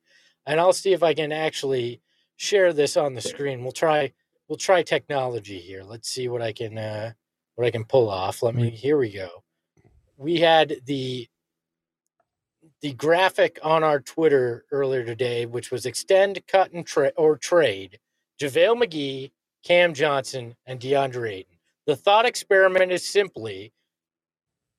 And I'll see if I can actually share this on the screen. We'll try we'll try technology here. Let's see what I can uh what I can pull off. Let me here we go. We had the the graphic on our Twitter earlier today, which was extend, cut, and trade or trade JaVale McGee, Cam Johnson, and DeAndre Ayton. The thought experiment is simply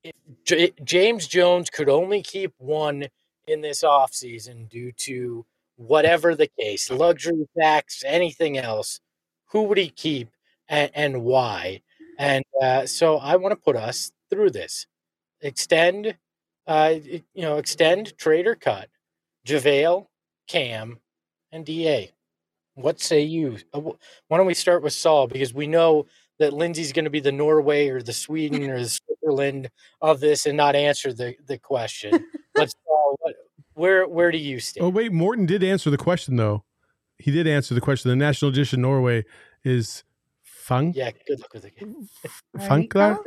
if J- James Jones could only keep one in this offseason due to whatever the case, luxury tax, anything else, who would he keep and, and why? And uh, so I want to put us through this. Extend, uh, you know, extend, trade or cut, JaVale, Cam, and DA. What say you? Uh, Why don't we start with Saul because we know that Lindsay's going to be the Norway or the Sweden or the Switzerland of this and not answer the, the question. But Saul, what, where where do you stand? Oh wait, Morton did answer the question though. He did answer the question. The national dish in Norway is fang Yeah, good luck with it. fankla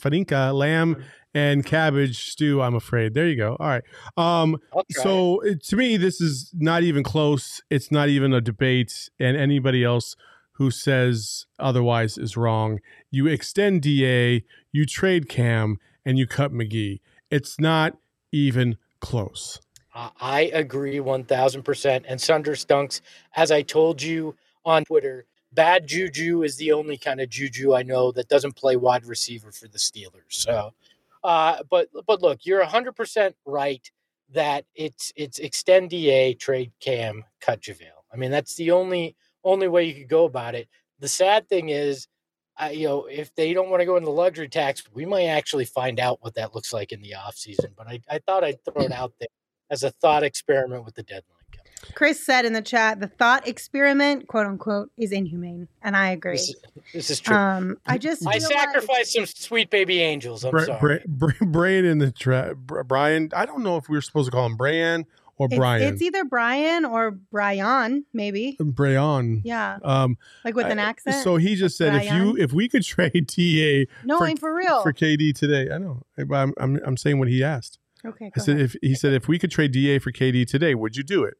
farinka lamb and cabbage stew. I'm afraid. There you go. All right. Um. I'll try it. So it, to me, this is not even close. It's not even a debate, and anybody else who says otherwise is wrong. You extend Da, you trade Cam, and you cut McGee. It's not even close. I- agree 1000%. And Sunder Stunks, as I told you on Twitter, bad juju is the only kind of juju I know that doesn't play wide receiver for the Steelers. So, uh, but but look, you're 100% right that it's it's extend DA, trade Cam, cut JaVale. I mean, that's the only only way you could go about it. The sad thing is, I, you know, if they don't want to go in the luxury tax, we might actually find out what that looks like in the off season. But I, I thought I'd throw it out there as a thought experiment with the deadline coming. Chris said in the chat, the thought experiment, quote unquote, is inhumane, and I agree. This, this is true. Um, I just I feel like- sacrificed some sweet baby angels. I'm Bra- sorry. Bra- Bra- Brian in the tra- Brian. I don't know if we were supposed to call him Brian or It's, Brian. it's either Brian or Brian, maybe. Brian. Yeah, Um, like with an I- accent. So he just said, if you if we could trade TA no, for- I'm for real. for KD today, I know. But I'm I'm, I'm saying what he asked. okay, I go said ahead. if he said if we could trade Da for KD today, would you do it?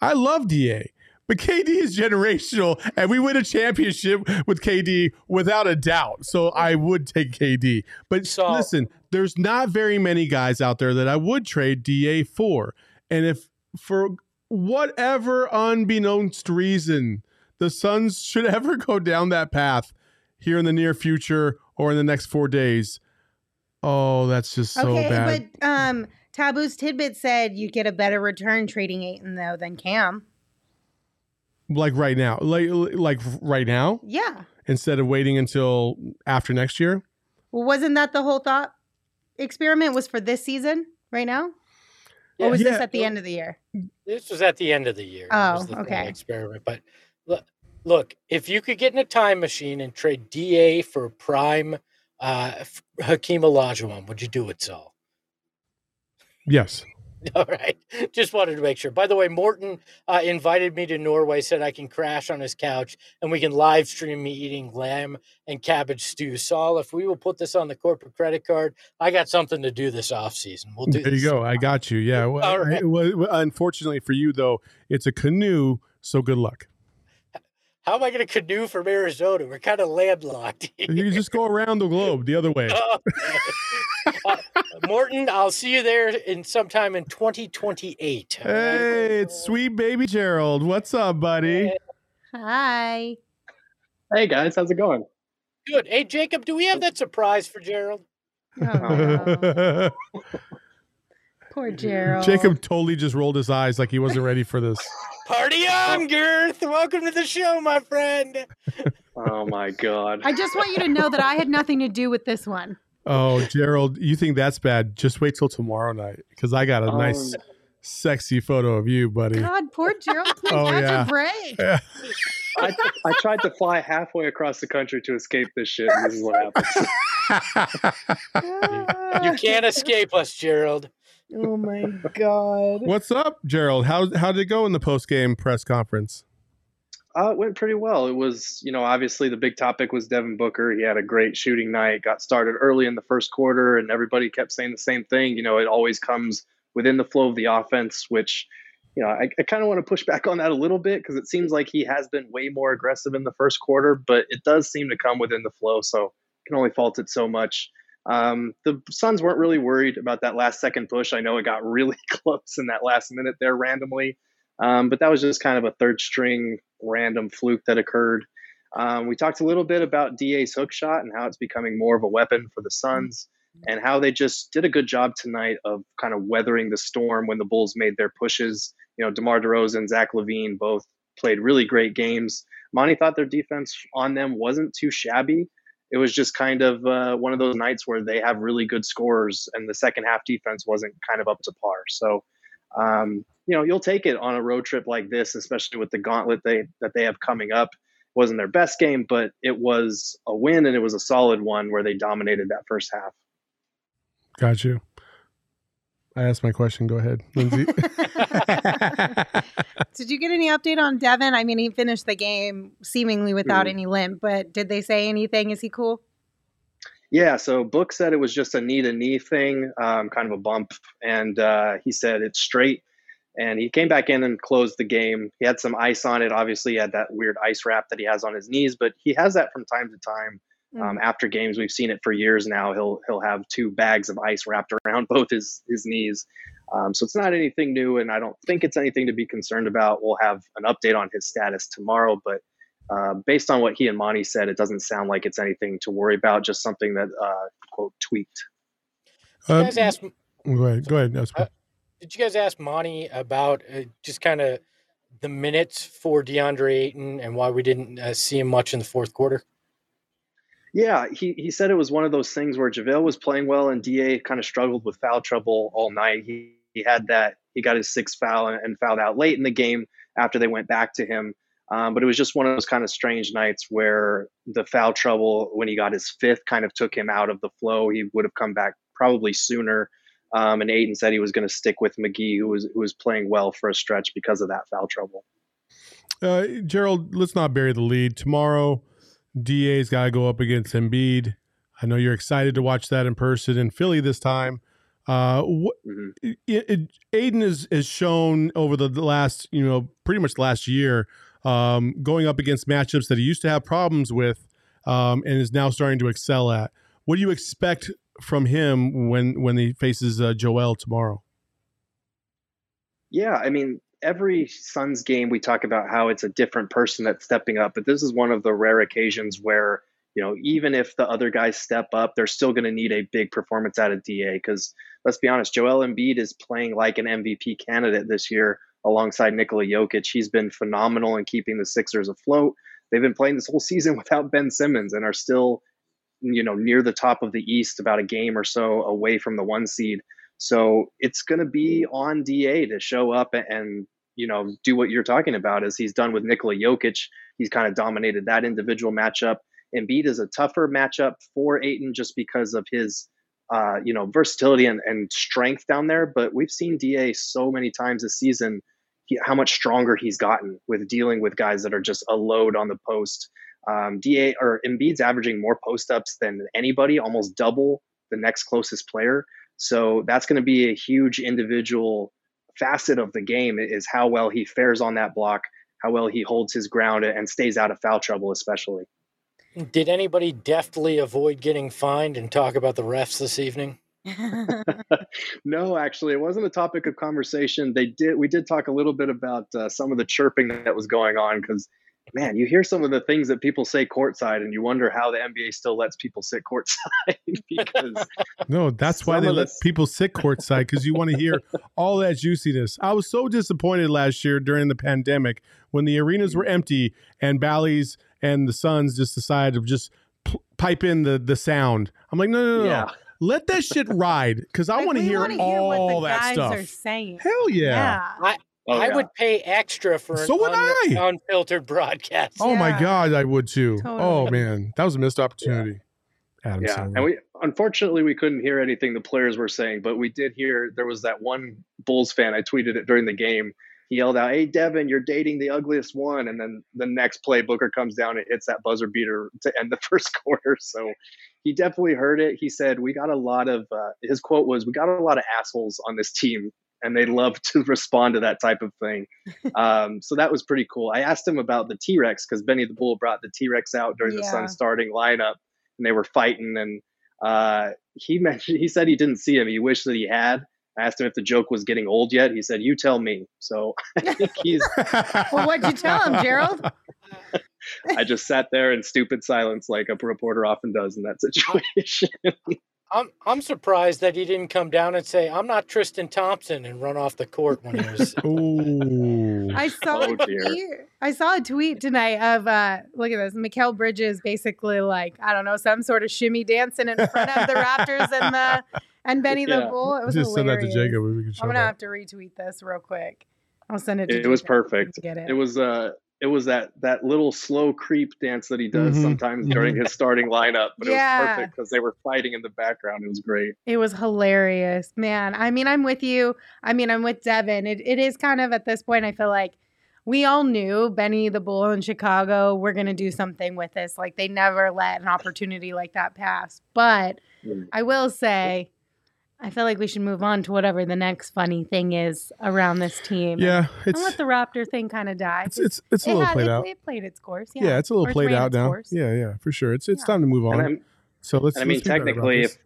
I love Da, but KD is generational, and we win a championship with KD without a doubt. So I would take KD. But So- listen, there's not very many guys out there that I would trade Da for, and if for whatever unbeknownst reason the Suns should ever go down that path here in the near future or in the next four days. Oh, that's just so okay, bad. but um, Taboo's tidbit said you'd get a better return trading Ayton though than Cam. like right now like like right now Yeah. instead of waiting until after next year Well, wasn't that the whole thought experiment was for this season right now? Yeah. Or was this at the end of the year? This was at the end of the year. Oh, was the okay. Experiment, but look, look, if you could get in a time machine and trade Da for prime uh, F- Hakeem Olajuwon, would you do it, Saul? yes All right, just wanted to make sure. By the way, Morton uh, invited me to Norway, said I can crash on his couch and we can live stream me eating lamb and cabbage stew. Saul, if we will put this on the corporate credit card, I got something to do this off season. We'll do there you go i got you yeah well, All right. Well, unfortunately for you though it's a canoe so good luck How am I going to canoe from Arizona? We're kind of landlocked. you can just go around the globe the other way uh, Morton, I'll see you there in sometime in 2028. all right? hey it's sweet baby gerald what's up buddy Hi. Hey guys, how's it going? Good. Hey, Jacob, do we have that surprise for Gerald? Oh, no. Poor Gerald. jacob totally just rolled his eyes like he wasn't ready for this Party on, Girth. Welcome to the show, my friend. Oh my god. I just want you to know that I had nothing to do with this one. oh gerald you think that's bad just wait till tomorrow night because i got a nice Um, sexy photo of you buddy God, poor Gerald Oh, catch yeah. a break. I, I tried to fly halfway across the country to escape this shit, and this is what happens. You can't escape us, Gerald. Oh my God. What's up, Gerald? How how did it go in the post game press conference? Uh, it went pretty well. It was, you know, obviously the big topic was Devin Booker. He had a great shooting night, got started early in the first quarter, and everybody kept saying the same thing. You know, it always comes within the flow of the offense, which, you know, I, I kind of want to push back on that a little bit because it seems like he has been way more aggressive in the first quarter, but it does seem to come within the flow. So can only fault it so much. Um, the Suns weren't really worried about that last second push. I know it got really close in that last minute there randomly. Um, but that was just kind of a third string random fluke that occurred. Um, we talked a little bit about DA's hook shot and how it's becoming more of a weapon for the Suns and how they just did a good job tonight of kind of weathering the storm when the Bulls made their pushes. You know, DeMar DeRozan, Zach LaVine both played really great games. Monty thought their defense on them wasn't too shabby. It was just kind of uh, one of those nights where they have really good scores and the second half defense wasn't kind of up to par. So, um, you know, you'll take it on a road trip like this, especially with the gauntlet they that they have coming up. It wasn't their best game, but it was a win and it was a solid one where they dominated that first half. Got you. I asked my question. Go ahead, Lindsay. Did you get any update on Devin? I mean, he finished the game seemingly without Mhm. any limp, but did they say anything? Is he cool? Yeah, so Book said it was just a knee to knee thing, um, kind of a bump, and uh, he said it's straight. And he came back in and closed the game. He had some ice on it. Obviously, he had that weird ice wrap that he has on his knees, but he has that from time to time. Um, after games, we've seen it for years now. He'll he'll have two bags of ice wrapped around both his his knees. Um, so it's not anything new, and I don't think it's anything to be concerned about. We'll have an update on his status tomorrow, but uh, based on what he and Monty said, it doesn't sound like it's anything to worry about. Just something that uh, quote tweaked. Did you Um, guys ask? go ahead. Go ahead. That's Uh, Did you guys ask Monty about uh, just kind of the minutes for DeAndre Ayton and why we didn't uh, see him much in the fourth quarter? Yeah, he, he said it was one of those things where JaVale was playing well and DA kind of struggled with foul trouble all night. He, he had that he got his sixth foul and, and fouled out late in the game after they went back to him. Um, but it was just one of those kind of strange nights where the foul trouble, when he got his fifth, kind of took him out of the flow. He would have come back probably sooner. Um, and Ayton said he was going to stick with McGee, who was who was playing well for a stretch because of that foul trouble. Uh, Gerald, let's not bury the lead. Tomorrow, DA's got to go up against Embiid. I know you're excited to watch that in person in Philly this time. Uh, what, mm-hmm. it, it, Ayton has, has shown over the last, you know, pretty much last year, um, going up against matchups that he used to have problems with um, and is now starting to excel at. What do you expect from him when when he faces uh, Joel tomorrow? Yeah, I mean, every Suns game we talk about how it's a different person that's stepping up, but this is one of the rare occasions where you know, even if the other guys step up, they're still going to need a big performance out of DA because let's be honest, Joel Embiid is playing like an MVP candidate this year alongside Nikola Jokic. He's been phenomenal in keeping the Sixers afloat. They've been playing this whole season without Ben Simmons and are still, you know, near the top of the East, about a game or so away from the one seed. So it's going to be on DA to show up and, you know, do what you're talking about as he's done with Nikola Jokic. He's kind of dominated that individual matchup. Embiid is a tougher matchup for Ayton just because of his, uh, you know, versatility and, and strength down there. But we've seen Da so many times this season he, how much stronger he's gotten with dealing with guys that are just a load on the post. Um, Da or Embiid's averaging more post ups than anybody, almost double the next closest player. So that's going to be a huge individual facet of the game is how well he fares on that block, how well he holds his ground and stays out of foul trouble, especially. Did anybody deftly avoid getting fined and talk about the refs this evening? no, actually, it wasn't a topic of conversation. They did. We did talk a little bit about uh, some of the chirping that was going on because, man, you hear some of the things that people say courtside, and you wonder how the NBA still lets people sit courtside. because no, that's why they let people sit courtside because you want to hear all that juiciness. I was so disappointed last year during the pandemic when the arenas were empty and Bally's and the Suns just decided to just p- pipe in the the sound. I'm like, no, no, no, yeah. no. Let that shit ride because I like, want to hear all that stuff. Are saying. Hell yeah! yeah. I, oh, I yeah. would pay extra for so would un- I. unfiltered broadcast. Oh my god, I would too. Totally. Oh man, that was a missed opportunity. Adam yeah, and we unfortunately we couldn't hear anything the players were saying, but we did hear there was that one Bulls fan. I tweeted it during the game he yelled out, "Hey Devin, you're dating the ugliest one!" And then the next play, Booker comes down and hits that buzzer beater to end the first quarter. So he definitely heard it. He said, "We got a lot of." Uh, his quote was, "We got a lot of assholes on this team." And they love to respond to that type of thing. Um, so that was pretty cool. I asked him about the T Rex because Benny the Bull brought the T Rex out during yeah. the Sun starting lineup, and they were fighting. And uh, he mentioned he said he didn't see him. He wished that he had I asked him if the joke was getting old yet. He said, "You tell me." So I think he's. well, what'd you tell him, Gerald? I just sat there in stupid silence, like a reporter often does in that situation. I'm I'm surprised that he didn't come down and say, "I'm not Tristan Thompson" and run off the court when he was. Ooh. I saw oh, a tweet. I saw a tweet tonight of uh, look at this. Mikal Bridges basically like I don't know some sort of shimmy dancing in front of the Raptors and the and Benny yeah. the Bull. It was Just hilarious. send that to Jacob. I'm gonna that. have to retweet this real quick. I'll send it. to It, it was perfect. Get it. It was uh it was that that little slow creep dance that he does mm-hmm. sometimes during his starting lineup. But yeah. it was perfect because they were fighting in the background. It was great. It was hilarious, man. I mean, I'm with you. I mean, I'm with Devin. It it is kind of at this point. I feel like we all knew Benny the Bull in Chicago. We're gonna do something with this. Like they never let an opportunity like that pass. But mm. I will say I feel like we should move on to whatever the next funny thing is around this team. Yeah, and, it's, and let the Raptor thing kind of die. It's it's, it's a little had, played it, out. It played its course. Yeah, yeah it's a little played out now. Course. Yeah, yeah, for sure. It's it's yeah. time to move on. So let's. I mean, technically, if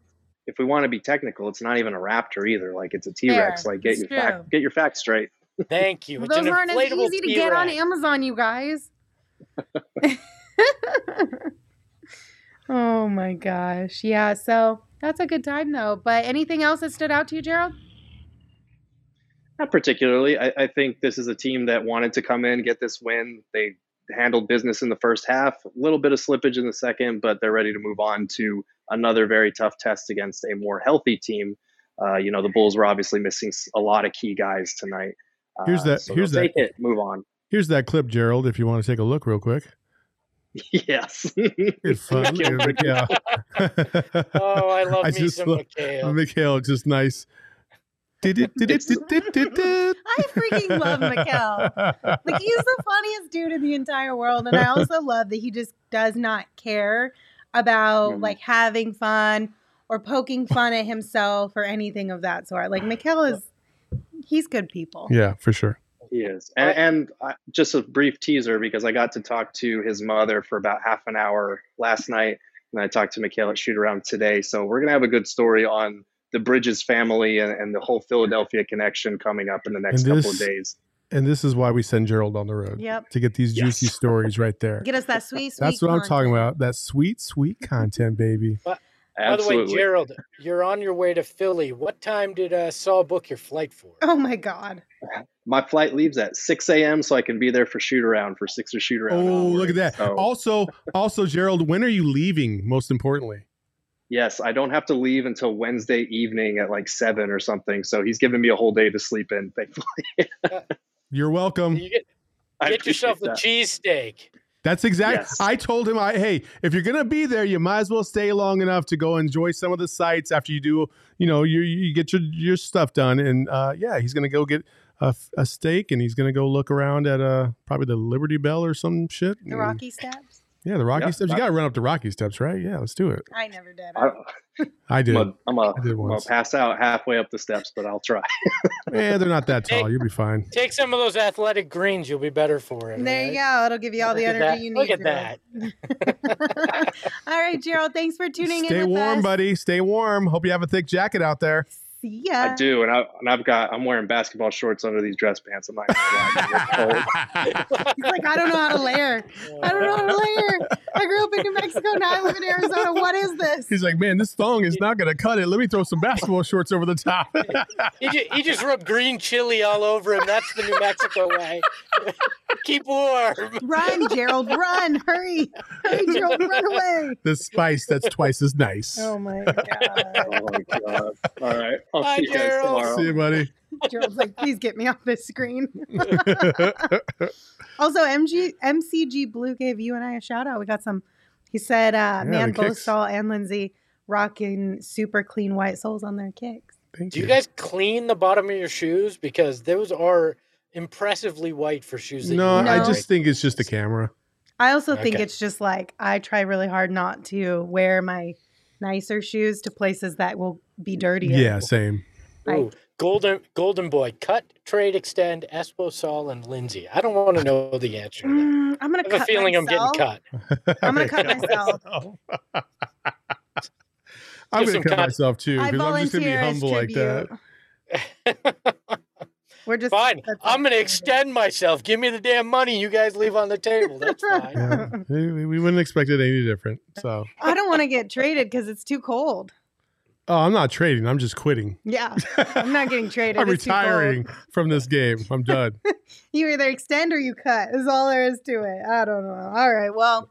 if we want to be technical, it's not even a Raptor either. Like it's a T Rex. Like get your fact, get your facts straight. Thank you. Those aren't as easy to get on Amazon, you guys. oh my gosh. Yeah. So that's a good time though. But anything else that stood out to you, Gerald? Not particularly. I, I, think this is a team that wanted to come in, get this win. They handled business in the first half, a little bit of slippage in the second, but they're ready to move on to another very tough test against a more healthy team. uh, you know, the Bulls were obviously missing a lot of key guys tonight. Uh, Here's that- So here's that- Take it. Move on. Here's that clip, Gerald, if you want to take a look real quick. yes. It's fun. yeah. Oh, I love I me just some love- Mikal. Mikal, just nice. Did it, did it, did it, did it. I freaking love Mikal. Like he's the funniest dude in the entire world, and I also love that he just does not care about Mhm. like having fun or poking fun at himself or anything of that sort. Like Mikal is, he's good people. Yeah, for sure. He is. And, and uh, just a brief teaser because I got to talk to his mother for about half an hour last night. And I talked to Mikal at shoot around today. So we're going to have a good story on the Bridges family and, and the whole Philadelphia connection coming up in the next And couple of days. And this is why we send Gerald on the road Yep. to get these juicy Yes. stories right there. Get us that sweet, sweet. That's what I'm talking about. That sweet, sweet content, baby. By Absolutely. the way, Gerald, you're on your way to Philly. What time did uh, Saul book your flight for? Oh my god. My flight leaves at 6 a.m. so I can be there for shoot around for six or shoot around. Oh, look at that. So, Also, also, Gerald, when are you leaving? Most importantly. yes, I don't have to leave until Wednesday evening at like 7 or something. So he's giving me a whole day to sleep in, thankfully. You're welcome. You get, get yourself a appreciate cheesesteak. That's exact. Yes. I told him, I hey, if you're gonna be there, you might as well stay long enough to go enjoy some of the sights after you do, you know, you you get your your stuff done. And uh, yeah, he's gonna go get a, a steak and he's gonna go look around at uh probably the Liberty Bell or some shit. The Rocky Steps. Yeah, the Rocky Yeah, Steps. You gotta run up the Rocky Steps, right? Yeah, let's do it. I never did. I did. I'm a, I'm a, I did I'm a once. pass out halfway up the steps, but I'll try. Eh, they're not that tall. You'll be fine. Take some of those athletic greens. You'll be better for it. there right? you go. It'll give you all the Look at energy that. you need. Look at that. all right, Gerald. Thanks for tuning Stay in. Stay warm, us. buddy. Stay warm. Hope you have a thick jacket out there. See ya. I do, and, I, and I've got I'm wearing basketball shorts under these dress pants. I'm not gonna lie. Cold. He's like, I don't know how to layer. I don't know how to layer. I grew up in New Mexico. Now I live in Arizona. What is this? He's like, man, this thong is not gonna cut it. Let me throw some basketball shorts over the top. He just, he just rubbed green chili all over him. That's the New Mexico way. Keep warm. Run, Gerald, run. Hurry. Hurry, Gerald, run away. the spice that's twice as nice. Oh my God. oh my god! All right, I'll Bye, see you guys Gerald. tomorrow. See you, buddy. Gerald's like, please get me off this screen. Also, MG MCG Blue gave you and I a shout out. We got some. He said, uh, the "Man, both kicks. Saul and Lindsay rocking super clean white soles on their kicks." Thank Do you guys clean the bottom of your shoes? Because those are impressively white for shoes. That No, you I No. just think it's just the camera. I also think Okay. it's just like I try really hard not to wear my nicer shoes to places that will be dirtier. Yeah, same. Ooh, golden Golden Boy, cut, trade, extend, Espo, Saul, and Lindsay. I don't want to know the answer. Mm, I'm gonna I have cut a feeling myself. I'm getting cut. I'm gonna cut myself. I'm gonna cut myself too because I'm just gonna be volunteer as humble like that. tribute. We're just Fine. I'm going to extend myself. Give me the damn money you guys leave on the table. That's fine. Yeah, we we wouldn't expect it any different. So, I don't want to get traded because it's too cold. oh, I'm not trading. I'm just quitting. Yeah, I'm not getting traded. I'm It's retiring from this game. I'm done. You either extend or you cut. Is all there is to it. I don't know. All right. Well,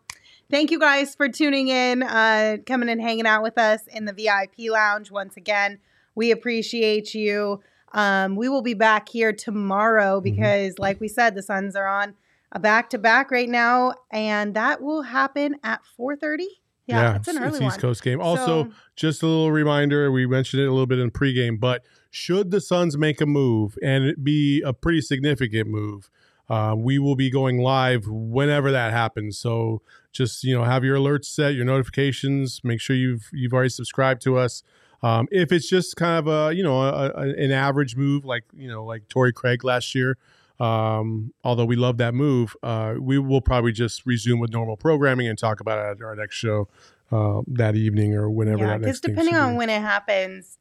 thank you guys for tuning in, uh, coming and hanging out with us in the VIP lounge once again. We appreciate you. Um, we will be back here tomorrow Mm-hmm. because, like we said, the Suns are on a back to back right now, and that will happen at 4:30. Yeah, it's an early it's East one. Coast game. Also, So- just a little reminder we mentioned it a little bit in pregame, but should the Suns make a move and it be a pretty significant move, uh, we will be going live whenever that happens. So just you know have your alerts set, your notifications. Make sure you've you've already subscribed to us. Um, if it's just kind of a you know a, a, an average move like you know like Torrey Craig last year, um, although we love that move, uh, we will probably just resume with normal programming and talk about it at our next show uh, that evening or whenever yeah, that because next depending on be. when it happens,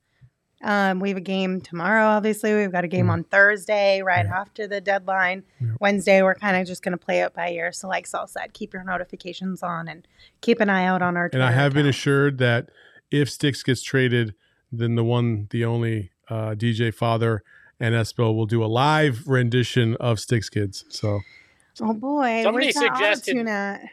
um, we have a game tomorrow. Obviously, we've got a game Mm. on Thursday, right Yeah. after the deadline. Yeah. Wednesday, we're kind of just going to play it by ear. So, like Saul said, keep your notifications on and keep an eye out on our. And I have been assured that if Sticks gets traded, then the one, the only uh, DJ Father and Espo will do a live rendition of Sticks Kids. So Oh boy, Somebody where's that suggested-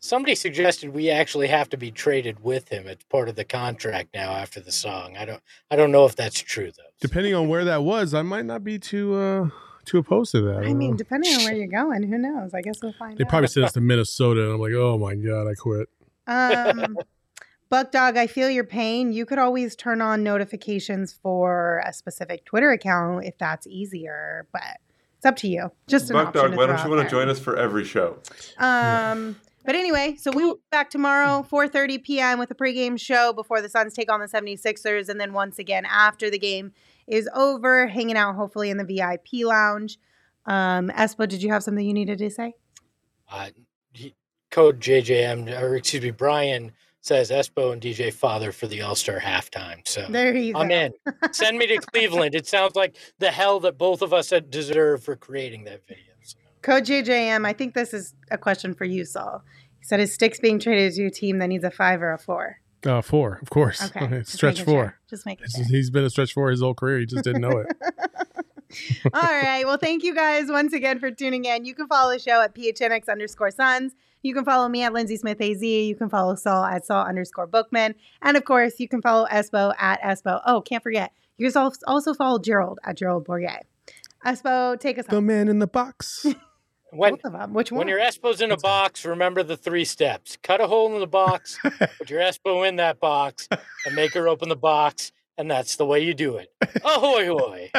Somebody suggested we actually have to be traded with him. It's part of the contract now after the song. I don't I don't know if that's true though. Depending on where that was, I might not be too uh too opposed to that. I mean, depending on where you're going, who knows? I guess we'll find they out. They probably sent us to Minnesota, and I'm like, oh my god, I quit. Um, Buck Dog, I feel your pain. You could always turn on notifications for a specific Twitter account if that's easier, but it's up to you. Just an Buck Dog, why don't you want to join us for every show? Um, but anyway, so we will be back tomorrow, 4:30 p.m. with a pregame show before the Suns take on the 76ers, and then once again after the game is over, hanging out hopefully in the VIP lounge. Um, Espo, did you have something you needed to say? Uh, he, code JJM or excuse me, Brian says Espo and DJ Father for the All Star halftime. So There you go. I'm in. Send me to Cleveland. It sounds like the hell that both of us had deserved for creating that video. So, Code JJM, I think this is a question for you, Saul. He said, Is Sticks being traded to a team that needs a five or a four? Uh, four, of course. Okay. just stretch four. sure. Just make It's- sure. He's been a stretch four his whole career. He just didn't know it. All right. Well, thank you guys once again for tuning in. You can follow the show at PHNX underscore Suns. You can follow me at Lindsay Smith AZ. You can follow Saul at Saul underscore Bookman. And of course, you can follow Espo at Espo. Oh, can't forget. You can also follow Gerald at Gerald Bourguet. Espo, take us the home. man in the box. when Both of them. Which one? when your Espo's in a box, remember the three steps. Cut a hole in the box, put your Espo in that box, and make her open the box. And that's the way you do it. Ahoy, hoy.